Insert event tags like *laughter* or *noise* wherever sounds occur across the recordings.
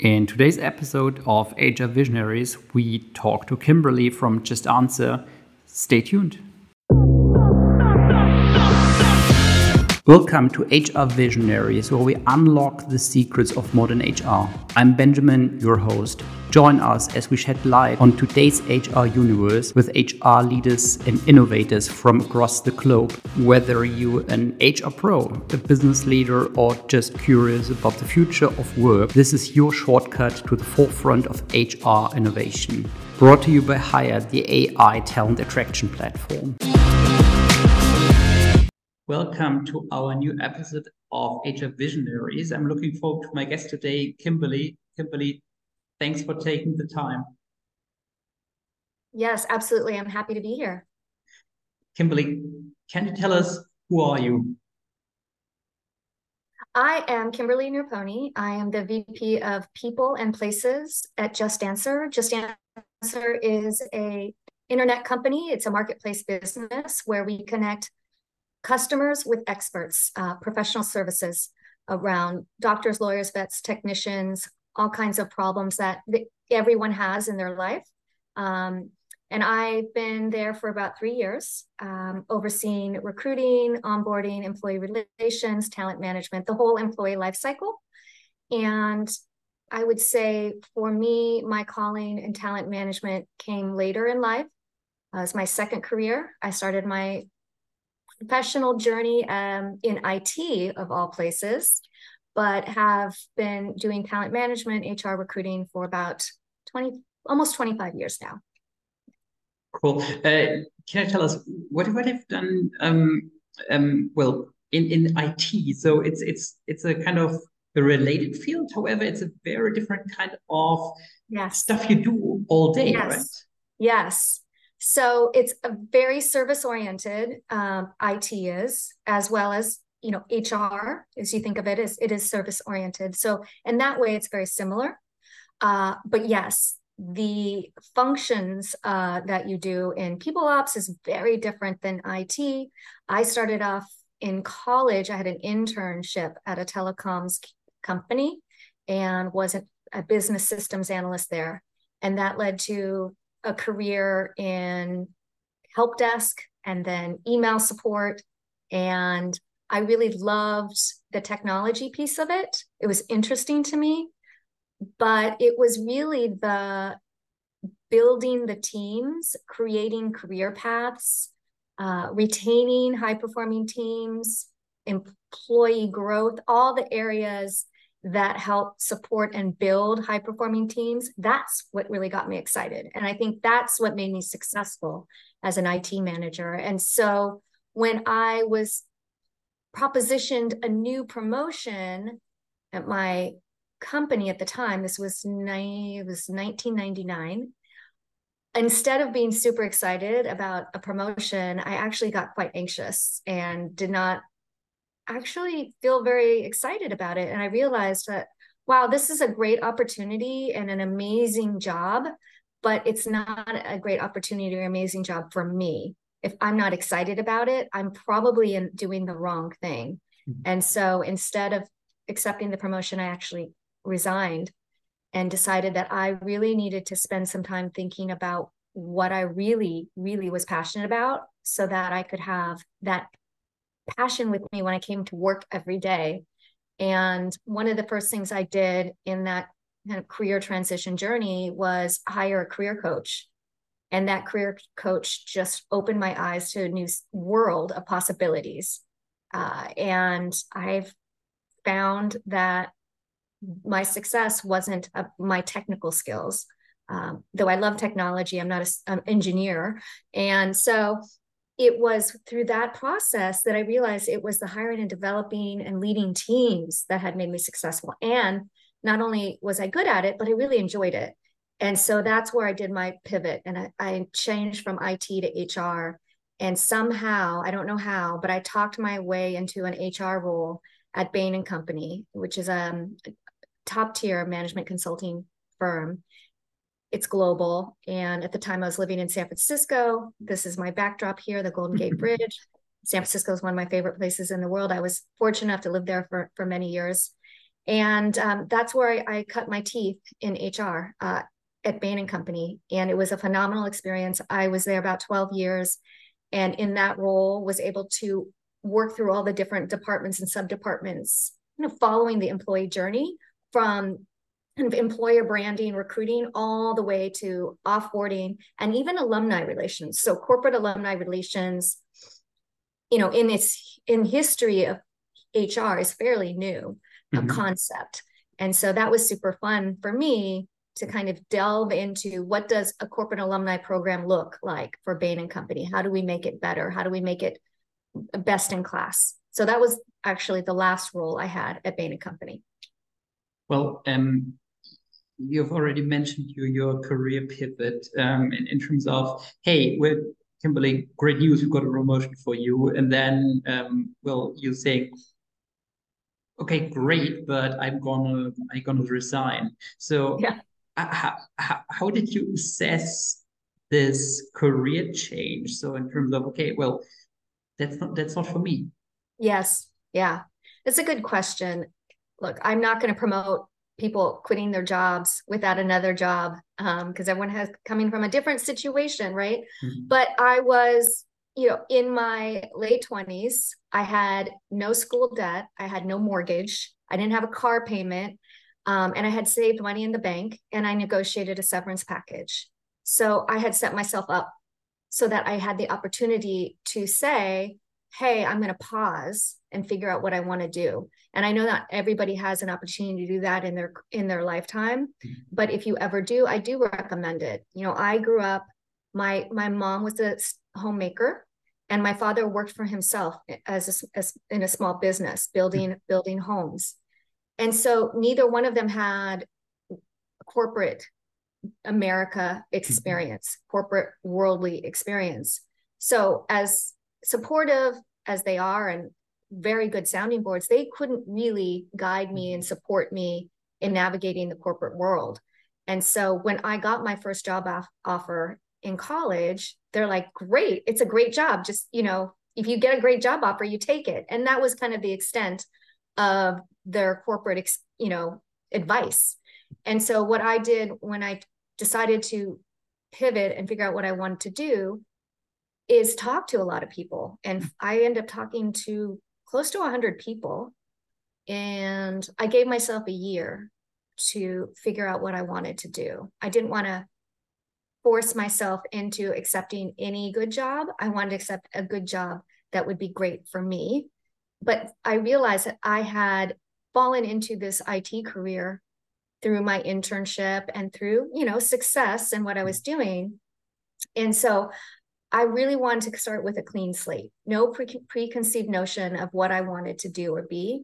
In today's episode of HR Visionaries, we talk to Kimberly from JustAnswer. Stay tuned. Welcome to HR Visionaries, where we unlock the secrets of modern HR. I'm Benjamin, your host. Join us as we shed light on today's HR universe with HR leaders and innovators from across the globe. Whether you're an HR pro, a business leader, or just curious about the future of work, this is your shortcut to the forefront of HR innovation. Brought to you by hyrd, the AI talent attraction platform. Welcome to our new episode of HR Visionaries. I'm looking forward to my guest today, Kimberly. Kimberly, thanks for taking the time. Yes, absolutely. I'm happy to be here. Kimberly, can you tell us who are you? I am Kimberly Nerpouni. I am the VP of People and Places at JustAnswer. Just Answer is a internet company. It's a marketplace business where we connect customers with experts, uh, professional services around doctors, lawyers, vets, technicians, all kinds of problems that everyone has in their life. Um, and I've been there for about three years, um, overseeing recruiting, onboarding, employee relations, talent management, the whole employee life cycle. And I would say for me, my calling in talent management came later in life. Uh, as my second career. I started my professional journey um, in IT of all places, but have been doing talent management, HR recruiting for about 20, almost 25 years now. Cool. Uh, can you tell us what what have done? Um, um, well, in in IT, so it's it's it's a kind of a related field. However, it's a very different kind of yes. stuff you do all day, yes. right? Yes. So it's a very service oriented. Um, IT is as well as you know HR, as you think of it, is it is service oriented. So in that way, it's very similar. Uh, but yes, the functions uh, that you do in people ops is very different than IT. I started off in college. I had an internship at a telecoms company and was a, a business systems analyst there, and that led to a career in help desk and then email support. And I really loved the technology piece of it. It was interesting to me, but it was really the building the teams, creating career paths, uh, retaining high performing teams, employee growth, all the areas that help support and build high performing teams that's what really got me excited. And i think that's what made me successful as an it manager. And so when i was propositioned a new promotion at my company at the time this was, ni- it was 1999 instead of being super excited about a promotion i actually got quite anxious and did not actually feel very excited about it. And I realized that, wow, this is a great opportunity and an amazing job, but it's not a great opportunity or amazing job for me. If I'm not excited about it, I'm probably in doing the wrong thing. Mm-hmm. And so instead of accepting the promotion, I actually resigned and decided that I really needed to spend some time thinking about what I really, really was passionate about so that I could have that passion with me when I came to work every day. And one of the first things I did in that kind of career transition journey was hire a career coach. And that career coach just opened my eyes to a new world of possibilities. Uh, and I've found that my success wasn't uh, my technical skills. Um, though I love technology, I'm not an engineer. And so it was through that process that I realized it was the hiring and developing and leading teams that had made me successful. And not only was I good at it, but I really enjoyed it. And so that's where I did my pivot and I, I changed from IT to HR. And somehow, I don't know how, but I talked my way into an HR role at Bain and Company, which is um, a top tier management consulting firm it's global. And at the time I was living in San Francisco, this is my backdrop here, the Golden Gate *laughs* Bridge. San Francisco is one of my favorite places in the world. I was fortunate enough to live there for, for many years. And um, that's where I, I, cut my teeth in HR uh, at Bain and Company. And it was a phenomenal experience. I was there about 12 years. And in that role was able to work through all the different departments and sub-departments, you know, following the employee journey from kind of employer branding, recruiting, all the way to offboarding and even alumni relations. So corporate alumni relations, you know, in its in history of HR is fairly new mm-hmm. a concept. And so that was super fun for me to kind of delve into what does a corporate alumni program look like for Bain and Company? How do we make it better? How do we make it best in class? So that was actually the last role I had at Bain and Company. Well, um, you've already mentioned your your career pivot um, in, in terms of hey, we're Kimberly, great news, we've got a promotion for you, and then um, well, you saying okay, great, but I'm gonna I'm gonna resign. So yeah. how, how, how did you assess this career change? So in terms of okay, well, that's not that's not for me. Yes, yeah, it's a good question. Look, I'm not going to promote people quitting their jobs without another job because um, everyone has coming from a different situation, right? Mm-hmm. But I was you know, in my late 20s, I had no school debt, I had no mortgage, I didn't have a car payment, um, and I had saved money in the bank and I negotiated a severance package. So I had set myself up so that I had the opportunity to say, hey, I'm going to pause and figure out what I want to do. And I know not everybody has an opportunity to do that in their in their lifetime, mm-hmm. but if you ever do, I do recommend it. You know, I grew up my my mom was a homemaker and my father worked for himself as, a, as in a small business building building homes and so neither one of them had corporate america experience corporate worldly experience so as supportive as they are and very good sounding boards they couldn't really guide me and mm-hmm. support me in navigating the corporate world and so when i got my first job off- offer in college, they're like, great, it's a great job. Just, you know, if you get a great job offer, you take it. And that was kind of the extent of their corporate, you know, advice. And so what I did when I decided to pivot and figure out what I wanted to do is talk to a lot of people. And mm. I end up talking to close to 100 people. And I gave myself a year to figure out what I wanted to do. I didn't want to force myself into accepting any good job. I wanted to accept a good job that would be great for me. But I realized that I had fallen into this IT career through my internship and through, you know, success and what I was mm. doing. And so I really wanted to start with a clean slate, no pre- preconceived notion of what I wanted to do or be.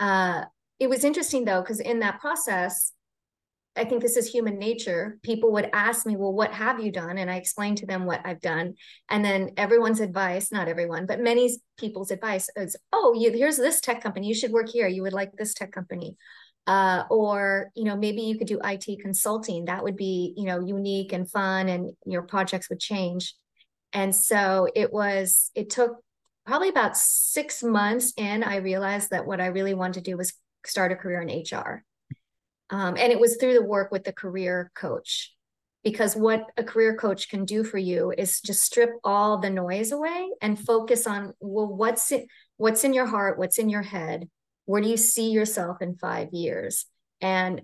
Uh, it was interesting though, because in that process, I think this is human nature. People would ask me, Well, what have you done? And I explained to them what I've done. And then everyone's advice, not everyone, but many people's advice is, Oh, you, here's this tech company. You should work here. You would like this tech company. Uh, or, you know, maybe you could do IT consulting. That would be, you know, unique and fun and your projects would change. And so it was, it took probably about six months in, I realized that what I really wanted to do was start a career in HR um, and it was through the work with the career coach because what a career coach can do for you is just strip all the noise away and focus on well what's it what's in your heart what's in your head? Where do you see yourself in five years? And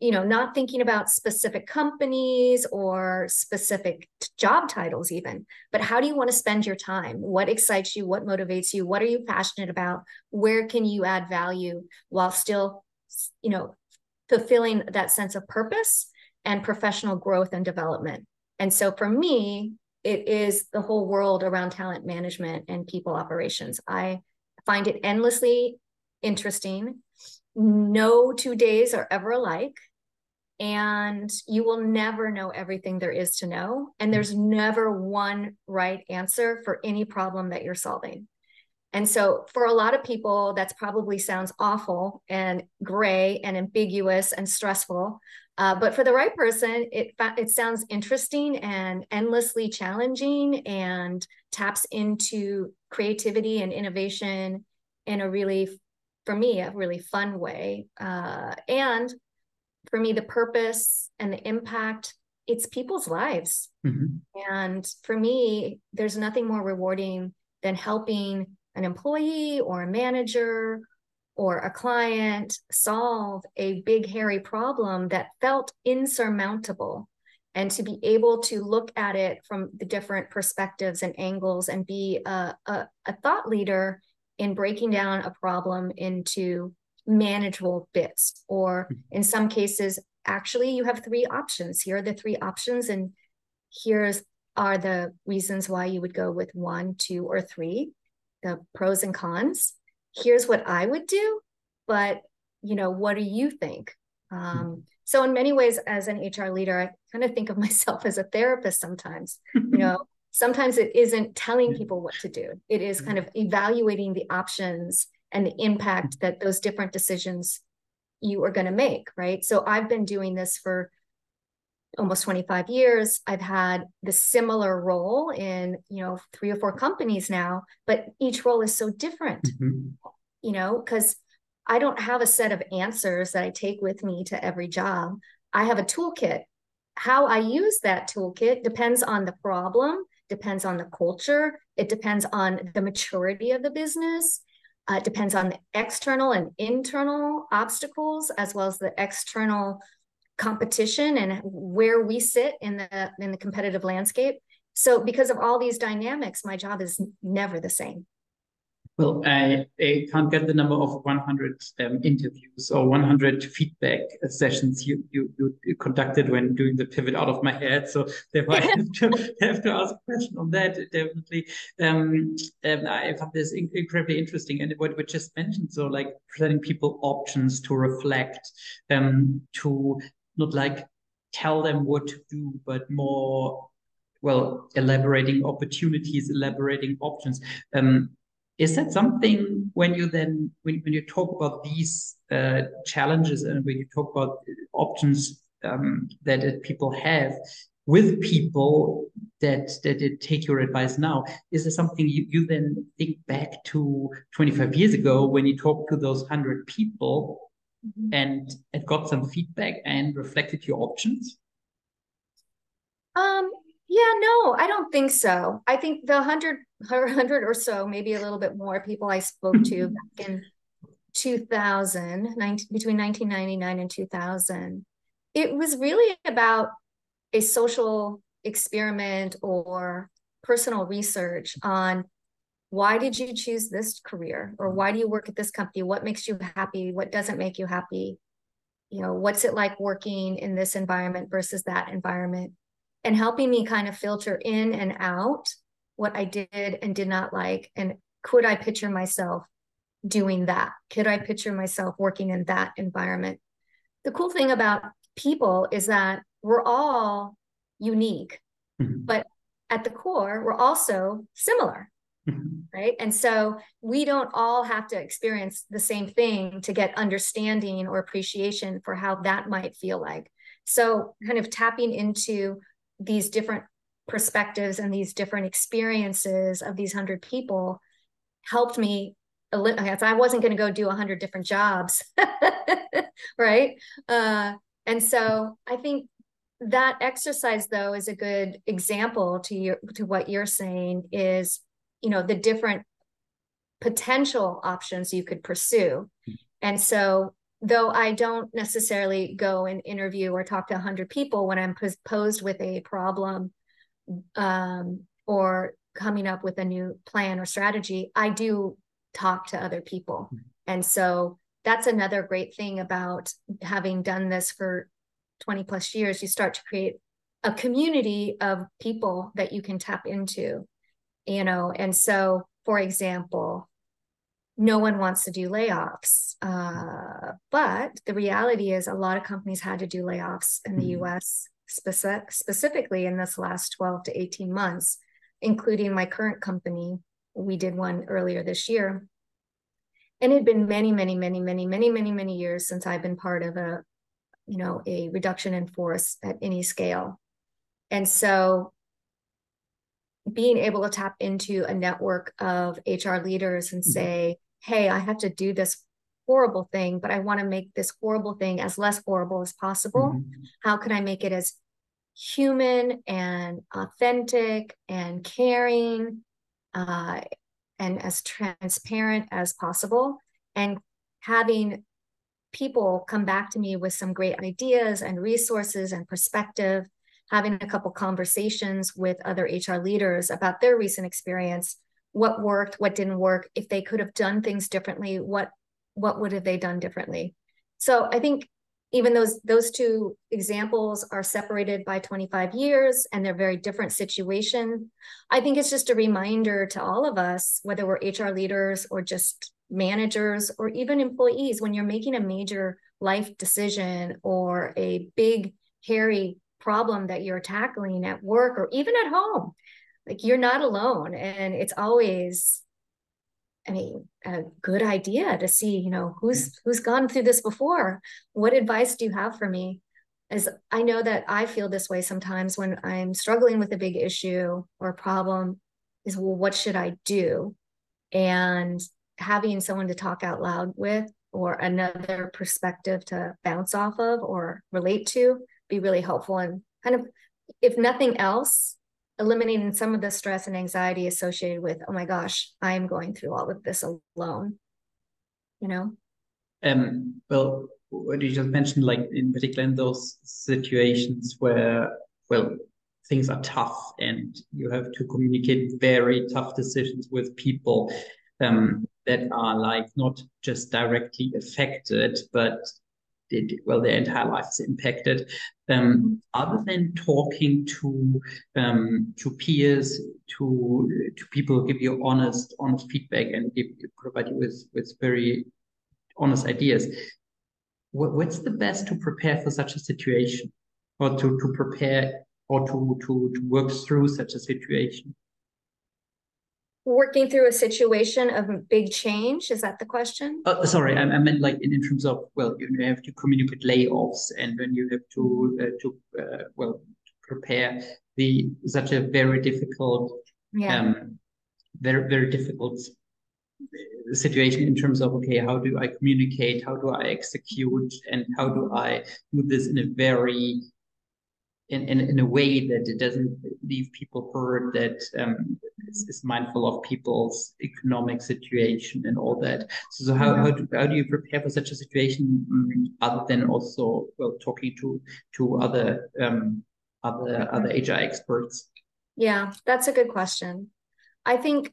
you know not thinking about specific companies or specific job titles even but how do you want to spend your time what excites you what motivates you what are you passionate about where can you add value while still you know fulfilling that sense of purpose and professional growth and development. And so for me, it is the whole world around talent management and people operations. I find it endlessly interesting. No two days are ever alike. And you will never know everything there is to know. And there's never one right answer for any problem that you're solving. And so for a lot of people, that's probably sounds awful and gray and ambiguous and stressful. Uh, but for the right person, it it sounds interesting and endlessly challenging and taps into creativity and innovation in a really for me, a really fun way. Uh, and for me, the purpose and the impact, it's people's lives. Mm-hmm. And for me, there's nothing more rewarding than helping an employee or a manager or a client solve a big, hairy problem that felt insurmountable. And to be able to look at it from the different perspectives and angles and be a, a, a thought leader in breaking down a problem into manageable bits, or hmm. in some cases, actually, you have three options. Here are the three options, and here's are the reasons why you would go with one, two, or three, the pros and cons. Here's what I would do, but you know, what do you think? Um, so in many ways, as an HR leader, I kind of think of *laughs* myself as a therapist sometimes. you *laughs* know, sometimes it isn't telling mm. people what to do. It is kind mm. of evaluating the options and the impact mm. that those different decisions you are going to make, right? So I've been doing this for almost 25 years. I've had the similar role in, you know, three or four companies now, but each role is so different. Mm-hmm. You know, cuz I don't have a set of answers that I take with me to every job. I have a toolkit. How I use that toolkit depends on the problem, depends on the culture, it depends on the maturity of the business, uh, it depends on the external and internal obstacles, as well as the external competition and where we sit in the in the competitive landscape. So, because of all these dynamics, my job is never the same. Well, I, I can't get the number of 100 um, interviews or 100 feedback sessions you, you, you conducted when doing the pivot out of my head. So therefore, I have to, *laughs* have to ask a question on that. Definitely, um, um, I found this incredibly interesting, and what we just mentioned. So, like presenting people options to reflect, um, to not like tell them what to do, but more well elaborating opportunities, elaborating options. Um, is that something when you then when, when you talk about these uh, challenges and when you talk about options um, that, that people have with people that that take your advice now is there something you, you then think back to 25 years ago when you talked to those 100 people mm-hmm. and and got some feedback and reflected your options um yeah, no, I don't think so. I think the 100, or *laughs* 100 or so, maybe a little bit more people I spoke to mm-hmm. back in 2000, 19, between 1999 and 2000, it was really about a social experiment or personal research on why did you choose this career or why do you work at this company? What makes you happy? What doesn't make you happy? You know what's it like working in this environment versus that environment and helping me kind of filter in and out what I did and did not like. And could I picture myself doing that? Could I picture myself working in that environment? The cool thing about people is that we're all unique, mm-hmm. but at the core, we're also similar. Mm-hmm. Right. And so we don't all have to experience the same thing to get understanding or appreciation for how that might feel like. So, kind of tapping into these different perspectives and these different experiences of these hundred people helped me I wasn't going to go do a hundred different jobs, *laughs* right? Uh, and so I think that exercise, though, is a good example to your to what you're saying. Is you know the different potential options you could pursue, and so though I don't necessarily go and interview or talk to 100 people when I'm posed with a problem um, or coming up with a new plan or strategy, I do talk to other people. Mm-hmm. And so that's another great thing about having done this for 20 plus years. You start to create a community of people that you can tap into, you know. And so, for example, no one wants to do layoffs. Uh, but the reality is, a lot of companies had to do layoffs in the mm-hmm. US, specific, specifically in this last 12 to 18 months, including my current company. We did one earlier this year. And it had been many, many, many, many, many, many, many years since I've been part of a, you know, a reduction in force at any scale. And so being able to tap into a network of HR leaders and mm-hmm. say, hey, I have to do this horrible thing, but I want to make this horrible thing as less horrible as possible. Mm-hmm. How can I make it as human and authentic and caring uh, and as transparent as possible? And having people come back to me with some great ideas and resources and perspective having a couple conversations with other hr leaders about their recent experience what worked what didn't work if they could have done things differently what what would have they done differently? So i think even those those two examples are separated by 25 years and they're very different situation. I think it's just a reminder to all of us whether we're hr leaders or just managers or even employees when you're making a major life decision or a big hairy problem that you're tackling at work or even at home like you're not alone and it's always i mean a good idea to see you know who's who's gone through this before. What advice do you have for me? As i know that i feel this way sometimes when i'm struggling with a big issue or problem is well what should i do? And having someone to talk out loud with or another perspective to bounce off of or relate to be really helpful and kind of if nothing else eliminating some of the stress and anxiety associated with oh my gosh i'm going through all of this alone you know? Um well what you just mentioned like in particular in those situations where well things are tough and you have to communicate very tough decisions with people um, that are like not just directly affected, but did, well, their entire life is impacted. Um, other than talking to um, to peers, to to people give you honest honest feedback and give, provide you with with very honest ideas, what, what's the best to prepare for such a situation, or to to prepare or to to to work through such a situation? Working through a situation of big change? Is that the question? Uh, sorry I, I, meant like in, in, terms of well you have to communicate layoffs and when you have to uh, to uh, well prepare the such a very difficult yeah. um very very difficult situation in terms of okay how do i communicate? How do i execute? And how do i do this in a very in, in, in a way that it doesn't leave people hurt, that um, is, is, mindful of people's economic situation and all that. So, so how, how, do, how do you prepare for such a situation um, other than also well talking to to other um, other other HR experts? Yeah, that's a good question. I think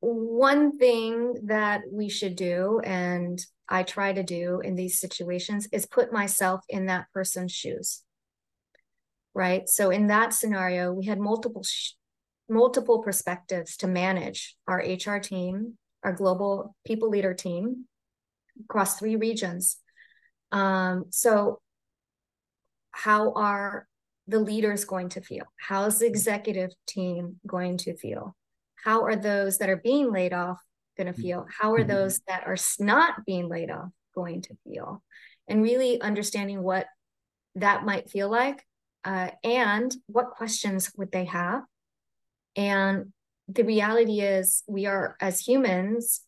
one thing that we should do, and I try to do in these situations, is put myself in that person's shoes right? So in that scenario, we had multiple sh- multiple perspectives to manage our HR team, our global people leader team across three regions. Um, so how are the leaders going to feel? How's the executive team going to feel? How are those that are being laid off going to feel? How are mm-hmm. those that are not being laid off going to feel? And really understanding what that might feel like uh, and what questions would they have? And the reality is we are as humans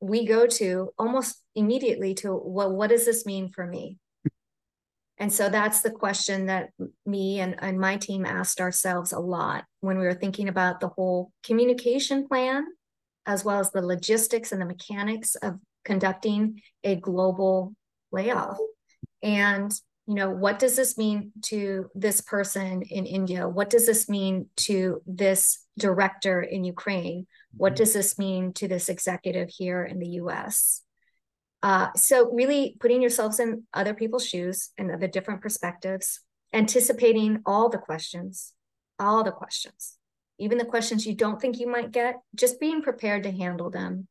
we go to almost immediately to well what does this mean for me? And so that's the question that me and, and my team asked ourselves a lot when we were thinking about the whole communication plan as well as the logistics and the mechanics of conducting a global layoff. And you know what does this mean to this person in india? What does this mean to this director in ukraine? What mm-hmm. does this mean to this executive here in the us uh, so really putting yourselves in other people's shoes and the different perspectives anticipating all the questions all the questions even the questions you don't think you might get just being prepared to handle them.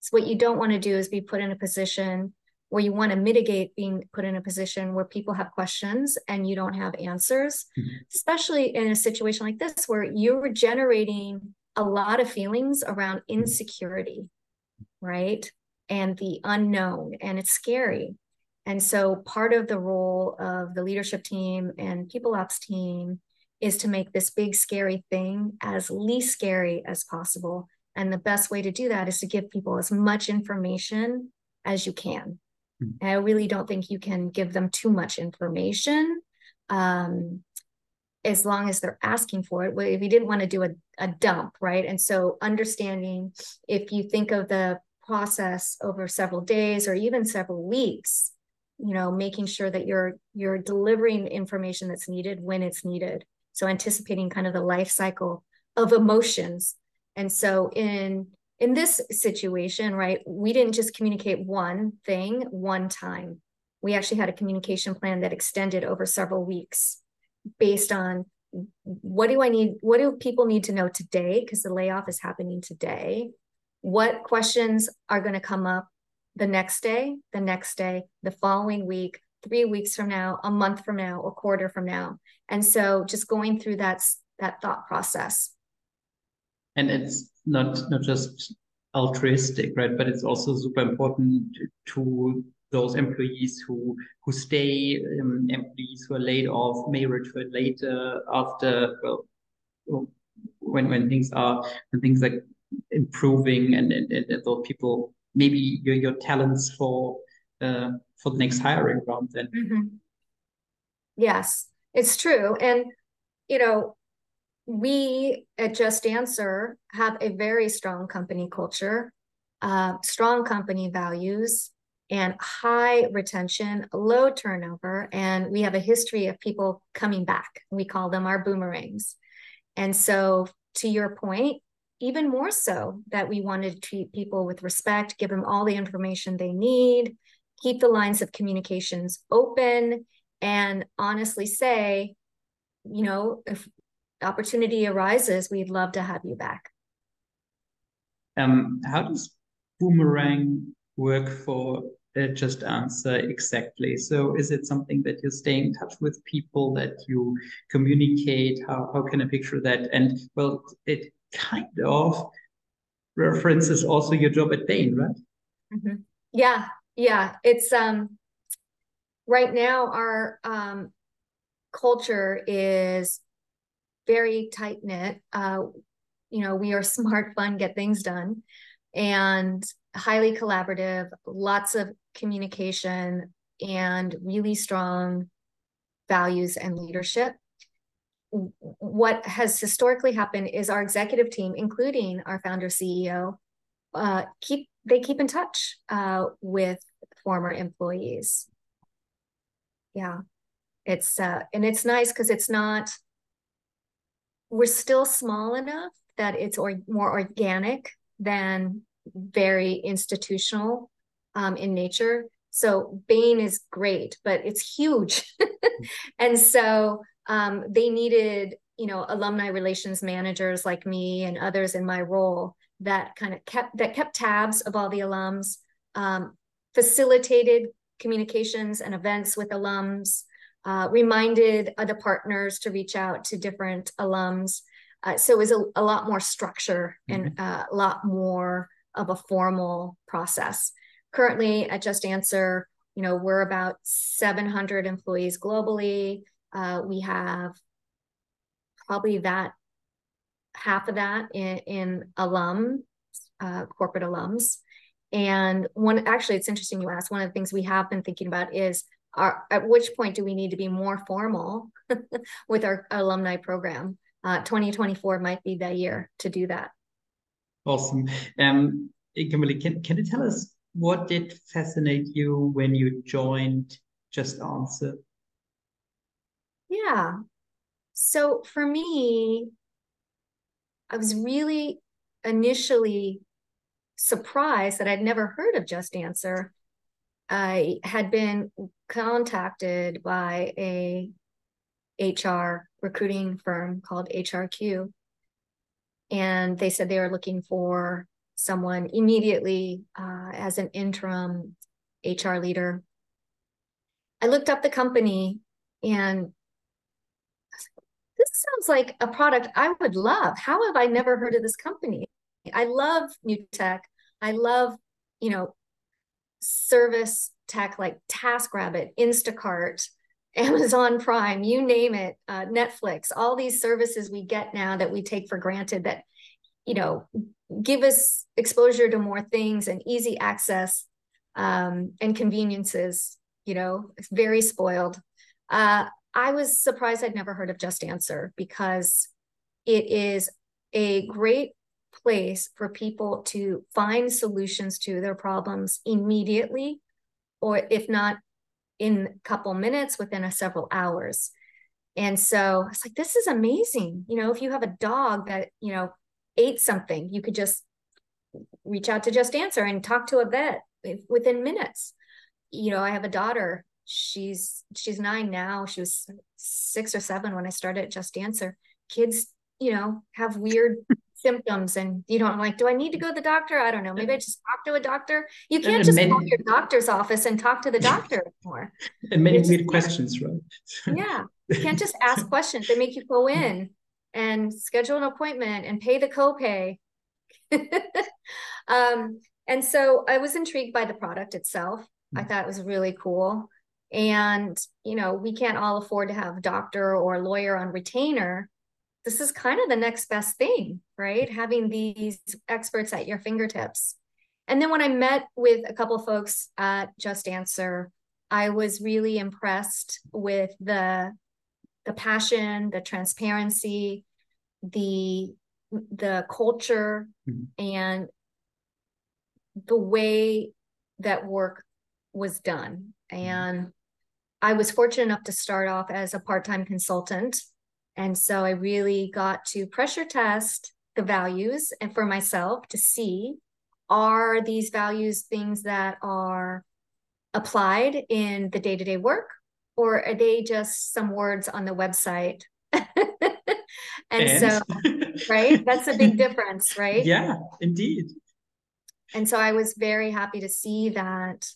So what you don't want to do is be put in a position where you want to mitigate being put in a position where people have questions and you don't have answers, mm-hmm. especially in a situation like this where you're generating a lot of feelings around insecurity, right? And the unknown, and it's scary. And so, part of the role of the leadership team and people ops team is to make this big, scary thing as least scary as possible. And the best way to do that is to give people as much information as you can. I really don't think you can give them too much information um, as long as they're asking for it. If you didn't want to do a, a dump, right? And so understanding if you think of the process over several days or even several weeks, you know, making sure that you're you're delivering information that's needed when it's needed. So anticipating kind of the life cycle of emotions. And so in in this situation, right, we didn't just communicate one thing one time. We actually had a communication plan that extended over several weeks based on what do I need, what do people need to know today? Because the layoff is happening today. What questions are going to come up the next day, the next day, the following week, three weeks from now, a month from now, a quarter from now. And so just going through that, that thought process. And it's not not just altruistic, right? But it's also super important to those employees who who stay, um, employees who are laid off may return later after well, when when things are when things are improving and, and, and those people maybe your your talents for uh, for the next hiring round then. Mm-hmm. Yes, it's true, and you know we at JustAnswer have a very strong company culture, uh, strong company values, and high retention, low turnover. And we have a history of people coming back. We call them our boomerangs. And so, to your point, even more so that we wanted to treat people with respect, give them all the information they need, keep the lines of communications open, and honestly say, you know, if opportunity arises, we'd love to have you back. Um, how does Boomerang work for uh, JustAnswer exactly? So is it something that you stay in touch with people that you communicate? How, how can I picture that? And well, it kind of references also your job at Bain, right? Mm-hmm. Yeah, yeah. It's um right now our um culture is very tight knit. Uh, you know, we are smart, *laughs* fun, get things done, and highly collaborative, lots of communication, and really strong values and leadership. What has historically happened is our executive team, including our founder CEO, uh, keep they keep in touch uh, with former employees. Yeah, it's uh, and it's nice because it's not we're still small enough that it's or, more organic than very institutional um, in nature. So Bain is great, but it's huge. *laughs* and so um, they needed, you know, alumni relations managers like me and others in my role that kind of kept that kept tabs of all the alums, um, facilitated communications and events with alums, uh, reminded other partners to reach out to different alums. Uh, so it was a, a, lot more structure and mm-hmm. uh, a lot more of a formal process. Currently at JustAnswer, you know, we're about 700 employees globally. Uh, we have probably that half of that in, in alum, uh, corporate alums. And one, actually, it's interesting you asked. One of the things we have been thinking about is are, at which point do we need to be more formal *laughs* with our alumni program? Uh, 2024 might be the year to do that. Awesome. Um, Kimberly, can, can you tell us what did fascinate you when you joined JustAnswer? Yeah. So for me, I was really initially surprised that I'd never heard of JustAnswer. I had been contacted by a HR recruiting firm called HRQ. And they said they were looking for someone immediately uh, as an interim HR leader. I looked up the company and this sounds like a product I would love. How have I never heard of this company? I love new tech. I love, you know, service tech like TaskRabbit, Instacart, *laughs* Amazon Prime, you name it, uh, Netflix, all these services we get now that we take for granted that, you know, give us exposure to more things and easy access um, and conveniences. You know, very spoiled. Uh, I was surprised I'd never heard of JustAnswer because it is a great place for people to find solutions to their problems immediately, or if not in a couple minutes, within a several hours. And so it's like, this is amazing. You know, if you have a dog that, you know, ate something, you could just reach out to JustAnswer and talk to a vet within minutes. You know, I have a daughter. She's she's nine now. She was six or seven when I started JustAnswer. Kids, you know, have weird symptoms and you don't like, do I need to go to the doctor? I don't know. Maybe I just talk to a doctor. You can't just many, call your doctor's office and talk to the doctor anymore. *laughs* And many weird questions, right? yeah. You can't just ask *laughs* questions. They make you go in and schedule an appointment and pay the copay. *laughs* um, and so I was intrigued by the product itself. I thought it was really cool. And, you know, we can't all afford to have doctor or lawyer on retainer this is kind of the next best thing, right? Having these experts at your fingertips. And then when I met with a couple folks at JustAnswer, I was really impressed with the the passion, the transparency, the the culture mm-hmm. and the way that work was done. Mm-hmm. And I was fortunate enough to start off as a part-time consultant and so I really got to pressure test the values and for myself to see are these values things that are applied in the day-to-day work or are they just some words on the website? *laughs* And, and, so right? That's a big difference *laughs* right? Yeah indeed. And so i was very happy to see that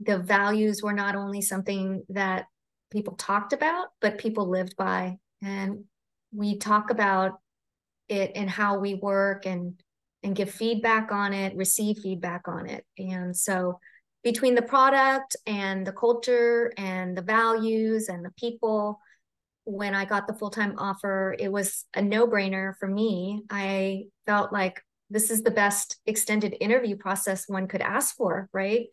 the values were not only something that people talked about but people lived by and we talk about it and how we work and and give feedback on it receive feedback on it. And so between the product and the culture and the values and the people when i got the full-time offer it was a no-brainer for me. I felt like this is the best extended interview process one could ask for right?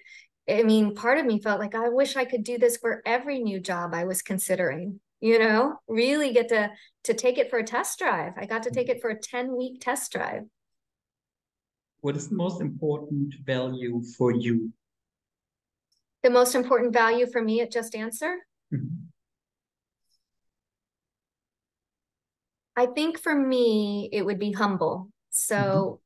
I mean part of me felt like i wish i could do this for every new job i was considering you know really get to to take it for a test drive. I got to take it for a 10 week test drive. What is the most important value for you? The most important value for me at JustAnswer? Mm-hmm. i think for me it would be humble. So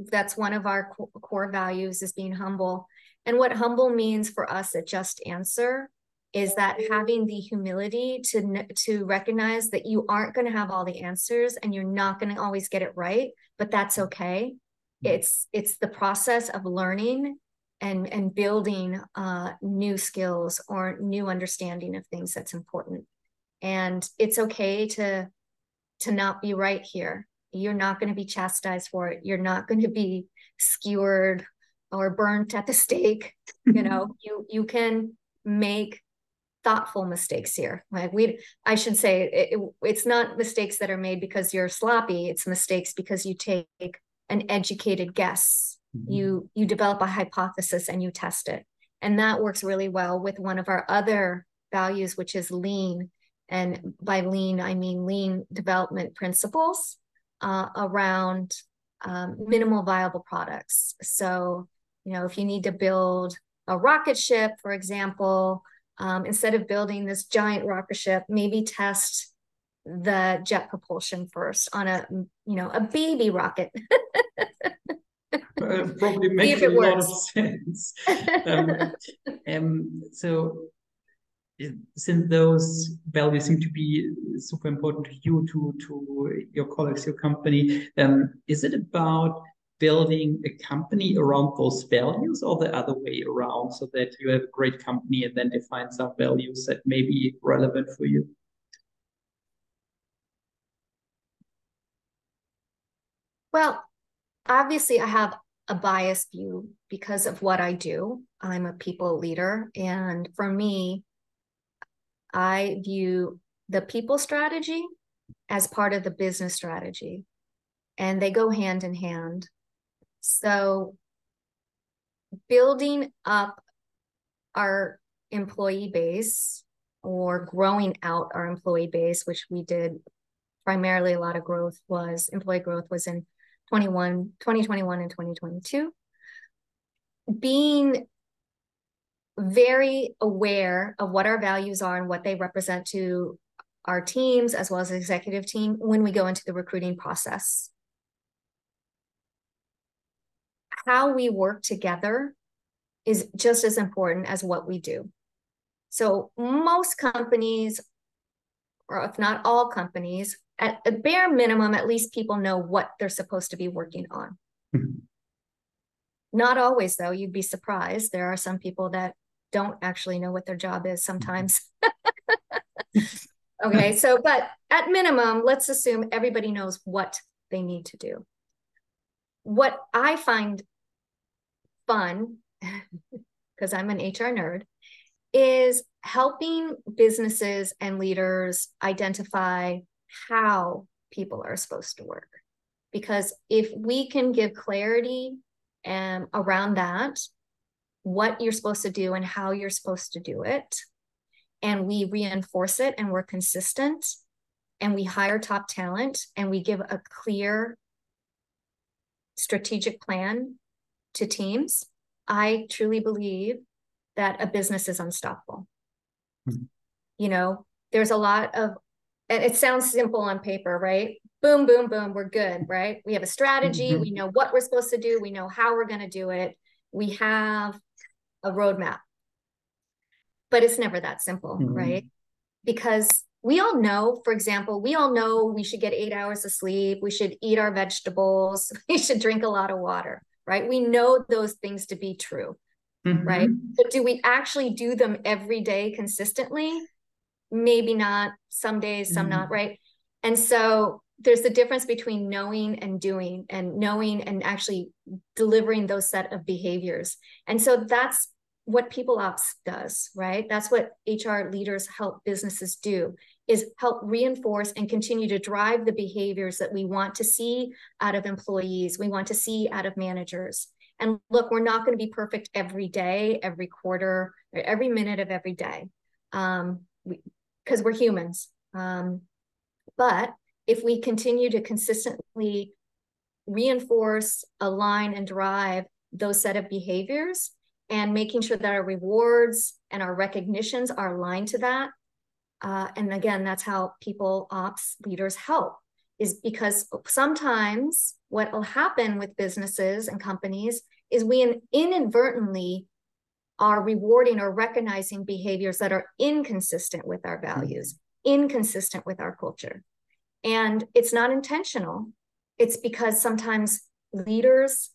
mm-hmm. that's one of our core values is being humble. And what humble means for us at JustAnswer is that having the humility to to recognize that you aren't going to have all the answers and you're not going to always get it right but that's okay. Mm-hmm. it's it's the process of learning and and building uh, new skills or new understanding of things that's important. And it's okay to to not be right here. You're not going to be chastised for it. You're not going to be skewered or burnt at the stake. You know *laughs* you you can make thoughtful mistakes here. Like we i should say it, it, it's not mistakes that are made because you're sloppy. It's mistakes because you take an educated guess. Mm-hmm. you you develop a hypothesis and you test it. And that works really well with one of our other values which is lean. And by lean i mean lean development principles uh, around um, minimal viable products. So you know if you need to build a rocket ship for example um, instead of building this giant rocket ship, maybe test the jet propulsion first on a you know a baby rocket. *laughs* uh, probably makes a lot of sense. *laughs* Um, um, so since those values seem to be super important to you, to to your colleagues, your company, um, is it about building a company around those values or the other way around so that you have a great company and then define some values that may be relevant for you? Well, obviously, I have a biased view because of what I do. I'm a people leader. And for me, I view the people strategy as part of the business strategy, and they go hand in hand. So building up our employee base or growing out our employee base, which we did primarily a lot of growth was employee growth was in 21, 2021 and 2022. Being very aware of what our values are and what they represent to our teams as well as the executive team when we go into the recruiting process. How we work together is just as important as what we do. So most companies, or if not all companies, at a bare minimum, at least people know what they're supposed to be working on. Mm-hmm. *laughs* Not always, though. You'd be surprised. There are some people that don't actually know what their job is sometimes. *laughs* okay, so, but at minimum, let's assume everybody knows what they need to do. What I find fun, *laughs* because I'm an HR nerd, is helping businesses and leaders identify how people are supposed to work. Because if we can give clarity um, around that, what you're supposed to do and how you're supposed to do it. And we reinforce it and we're consistent and we hire top talent and we give a clear strategic plan to teams. I truly believe that a business is unstoppable. Mm-hmm. You know, there's a lot of, and it sounds simple on paper, right? Boom, boom, boom, we're good, right? We have a strategy, mm-hmm. we know what we're supposed to do, we know how we're going to do it. We have a roadmap. But it's never that simple, mm-hmm. right? Because we all know, for example, we all know we should get eight hours of sleep, we should eat our vegetables, *laughs* we should drink a lot of water, right? We know those things to be true, mm-hmm. right? But do we actually do them every day consistently? Maybe not, some days, some mm-hmm. not, right? And so there's the difference between knowing and doing and knowing and actually delivering those set of behaviors and so that's what people ops does right that's what hr leaders help businesses do is help reinforce and continue to drive the behaviors that we want to see out of employees we want to see out of managers and look we're not going to be perfect every day every quarter every minute of every day um because we, are humans um but if we continue to consistently reinforce align and drive those set of behaviors and making sure that our rewards and our recognitions are aligned to that. Uh, and again, that's how people ops leaders help is because sometimes what will happen with businesses and companies is we inadvertently are rewarding or recognizing behaviors that are inconsistent with our values, mm-hmm. inconsistent with our culture. And it's not intentional. It's because sometimes leaders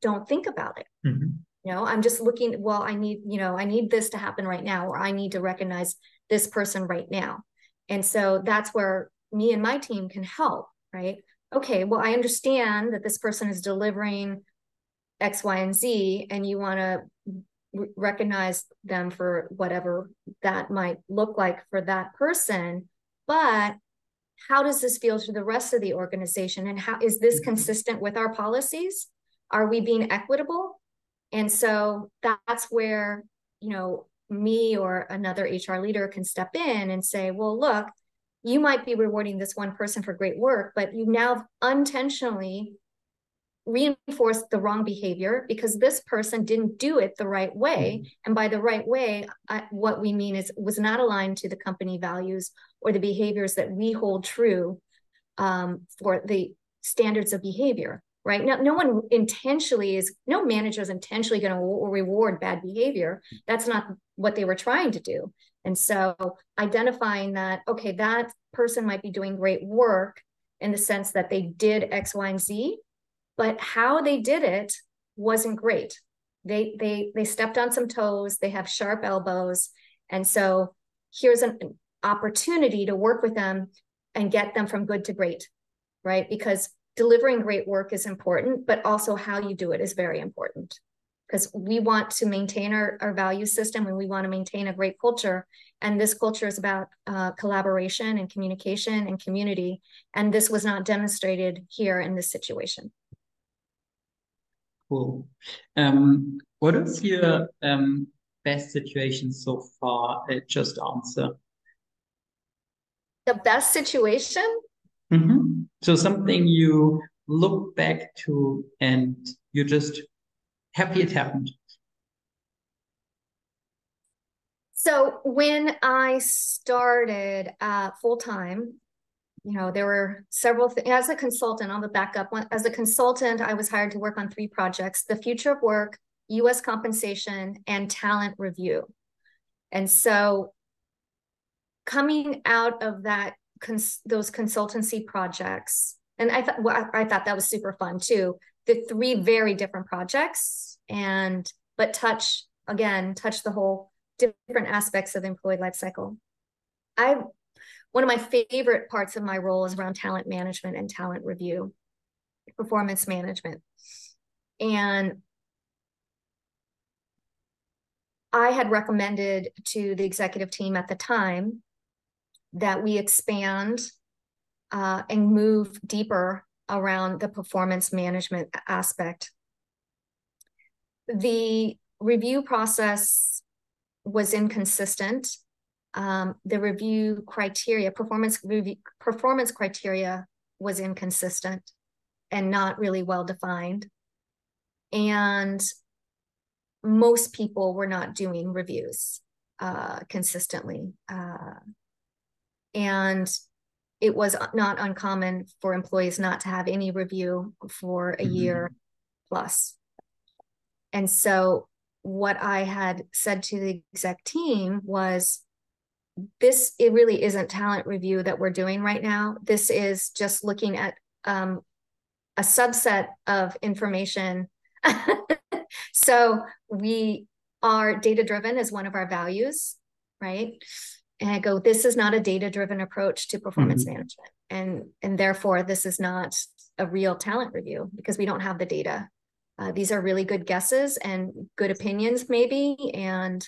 don't think about it. Mm-hmm you know i'm just looking well i need you know i need this to happen right now or i need to recognize this person right now. And so that's where me and my team can help right? Okay well i understand that this person is delivering x y and z and you want to r- recognize them for whatever that might look like for that person but how does this feel to the rest of the organization? And how is this mm-hmm. consistent with our policies? Are we being equitable? And so that's where, you know, me or another HR leader can step in and say, well, look, you might be rewarding this one person for great work, but you now unintentionally reinforced the wrong behavior because this person didn't do it the right way. Mm-hmm. And by the right way, I, what we mean is was not aligned to the company values or the behaviors that we hold true um, for the standards of behavior right? No, no one intentionally is, no manager is intentionally going to reward bad behavior. That's not what they were trying to do. And so identifying that, okay, that person might be doing great work in the sense that they did X, Y, and Z, but how they did it wasn't great. They they they stepped on some toes, they have sharp elbows. And so here's an opportunity to work with them and get them from good to great, right? Because delivering great work is important, but also how you do it is very important because we want to maintain our, our value system and we want to maintain a great culture. And this culture is about uh, collaboration and communication and community. And this was not demonstrated here in this situation. Cool. Um, What is your um, best situation so far? Uh, JustAnswer. The best situation? Mm-hmm. So something you look back to and you're just happy it happened. So when I started uh, full time, you know, there were several things as a consultant. On the backup, as a consultant, I was hired to work on three projects: the future of work, U.S. compensation, and talent review. And so, coming out of that, cons- those consultancy projects, and I thought well, I, I thought that was super fun too. The three very different projects, and but touch again, touch the whole different aspects of the employee life cycle. I one of my favorite parts of my role is around talent management and talent review, performance management. And I had recommended to the executive team at the time that we expand uh, and move deeper around the performance management aspect. The review process was inconsistent. Um, the review criteria, performance review, performance criteria was inconsistent and not really well defined. And most people were not doing reviews uh, consistently. Uh, and it was not uncommon for employees not to have any review for a mm-hmm. year plus. And so what I had said to the exec team was this it really isn't talent review that we're doing right now. This is just looking at um, a subset of information. *laughs* so we are data driven as one of our values, right? And I go, this is not a data driven approach to performance mm-hmm. management. And, and therefore, this is not a real talent review because we don't have the data. Uh, these are really good guesses and good opinions maybe. And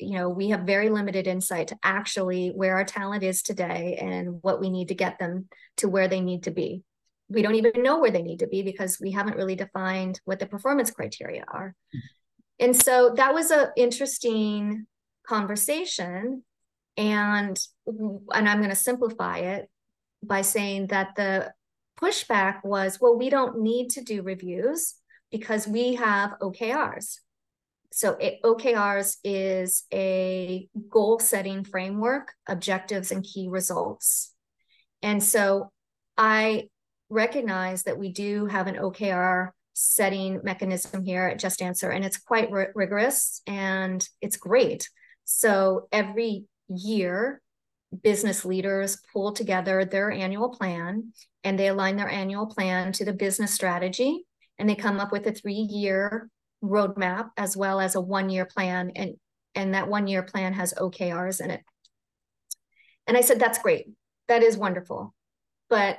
you know we have very limited insight to actually where our talent is today and what we need to get them to where they need to be. We don't even know where they need to be because we haven't really defined what the performance criteria are. And so that was an interesting conversation and and i'm going to simplify it by saying that the pushback was well we don't need to do reviews because we have OKRs. So it, OKRs is a goal setting framework, objectives and key results. And so I recognize that we do have an OKR setting mechanism here at JustAnswer, and it's quite r- rigorous and it's great. So every year, business leaders pull together their annual plan and they align their annual plan to the business strategy and they come up with a three year roadmap as well as a one year plan and and that one year plan has okrs in it. And i said that's great. That is wonderful. But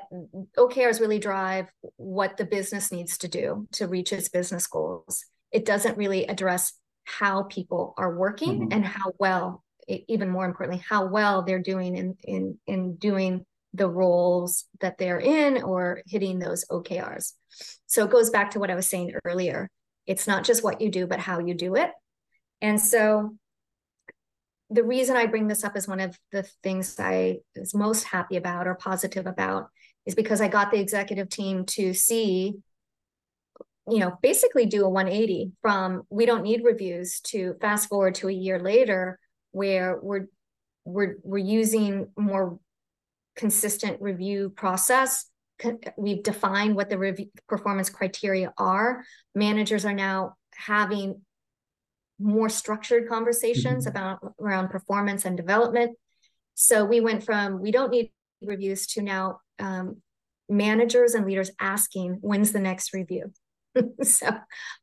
okrs really drive what the business needs to do to reach its business goals. It doesn't really address how people are working mm-hmm. and how well even more importantly how well they're doing in in in doing the roles that they're in or hitting those okrs so it goes back to what I was saying earlier. It's not just what you do, but how you do it. And so the reason I bring this up as one of the things I was most happy about or positive about is because I got the executive team to see, you know, basically do a 180 from we don't need reviews to fast forward to a year later where we're we're we're using more consistent review process we've defined what the review performance criteria are. Managers are now having more structured conversations mm-hmm. about around performance and development. So we went from we don't need reviews to now um, managers and leaders asking when's the next review. *laughs* so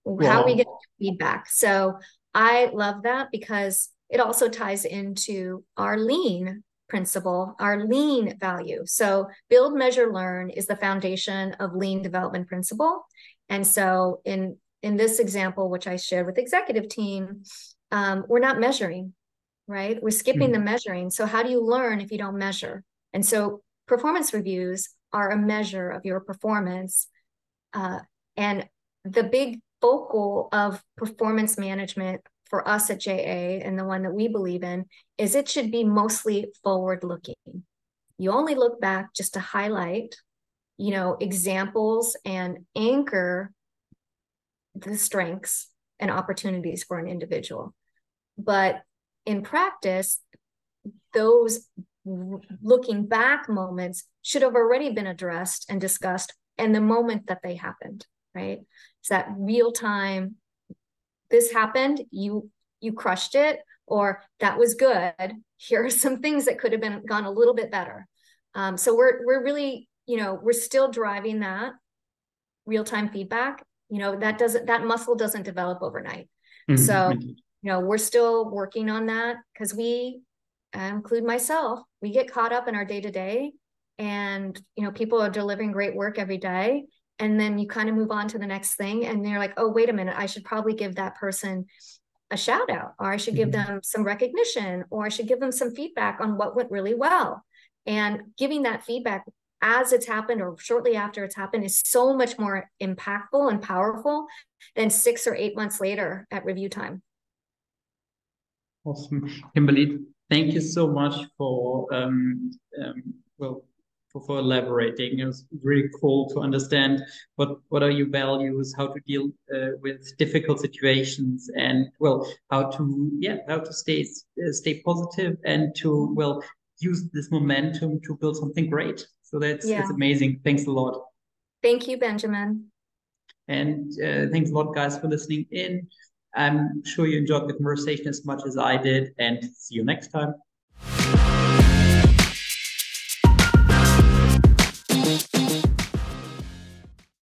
wow. how we get feedback. So I love that because it also ties into our lean principle, our lean value. So build, measure, learn is the foundation of lean development principle. And so in in this example, which I shared with executive team, um, we're not measuring, right? We're skipping mm-hmm. the measuring. So how do you learn if you don't measure? And so performance reviews are a measure of your performance. Uh, and the big focal of performance management for us at JA and the one that we believe in is it should be mostly forward looking. You only look back just to highlight, you know, examples and anchor the strengths and opportunities for an individual. But in practice, those looking back moments should have already been addressed and discussed in the moment that they happened, right? It's that real time, this happened, you you crushed it, or that was good. Here are some things that could have been gone a little bit better. Um, so we're we're really, you know, we're still driving that real-time feedback. You know, that doesn't that muscle doesn't develop overnight. Mm-hmm. So, you know, we're still working on that because we I include myself, we get caught up in our day to day and you know people are delivering great work every day and then you kind of move on to the next thing and they're like oh wait a minute i should probably give that person a shout out or i should give mm-hmm. them some recognition or i should give them some feedback on what went really well. And giving that feedback as it's happened or shortly after it's happened is so much more impactful and powerful than six or eight months later at review time. Awesome. Kimberly thank you so much for um, um, well for, for elaborating. It was really cool to understand what what are your values, how to deal uh, with difficult situations, and well, how to yeah, how to stay uh, stay positive and to well use this momentum to build something great. So that's yeah. that's amazing. Thanks a lot. Thank you, Benjamin. And uh, thanks a lot, guys, for listening in. I'm sure you enjoyed the conversation as much as I did, and see you next time.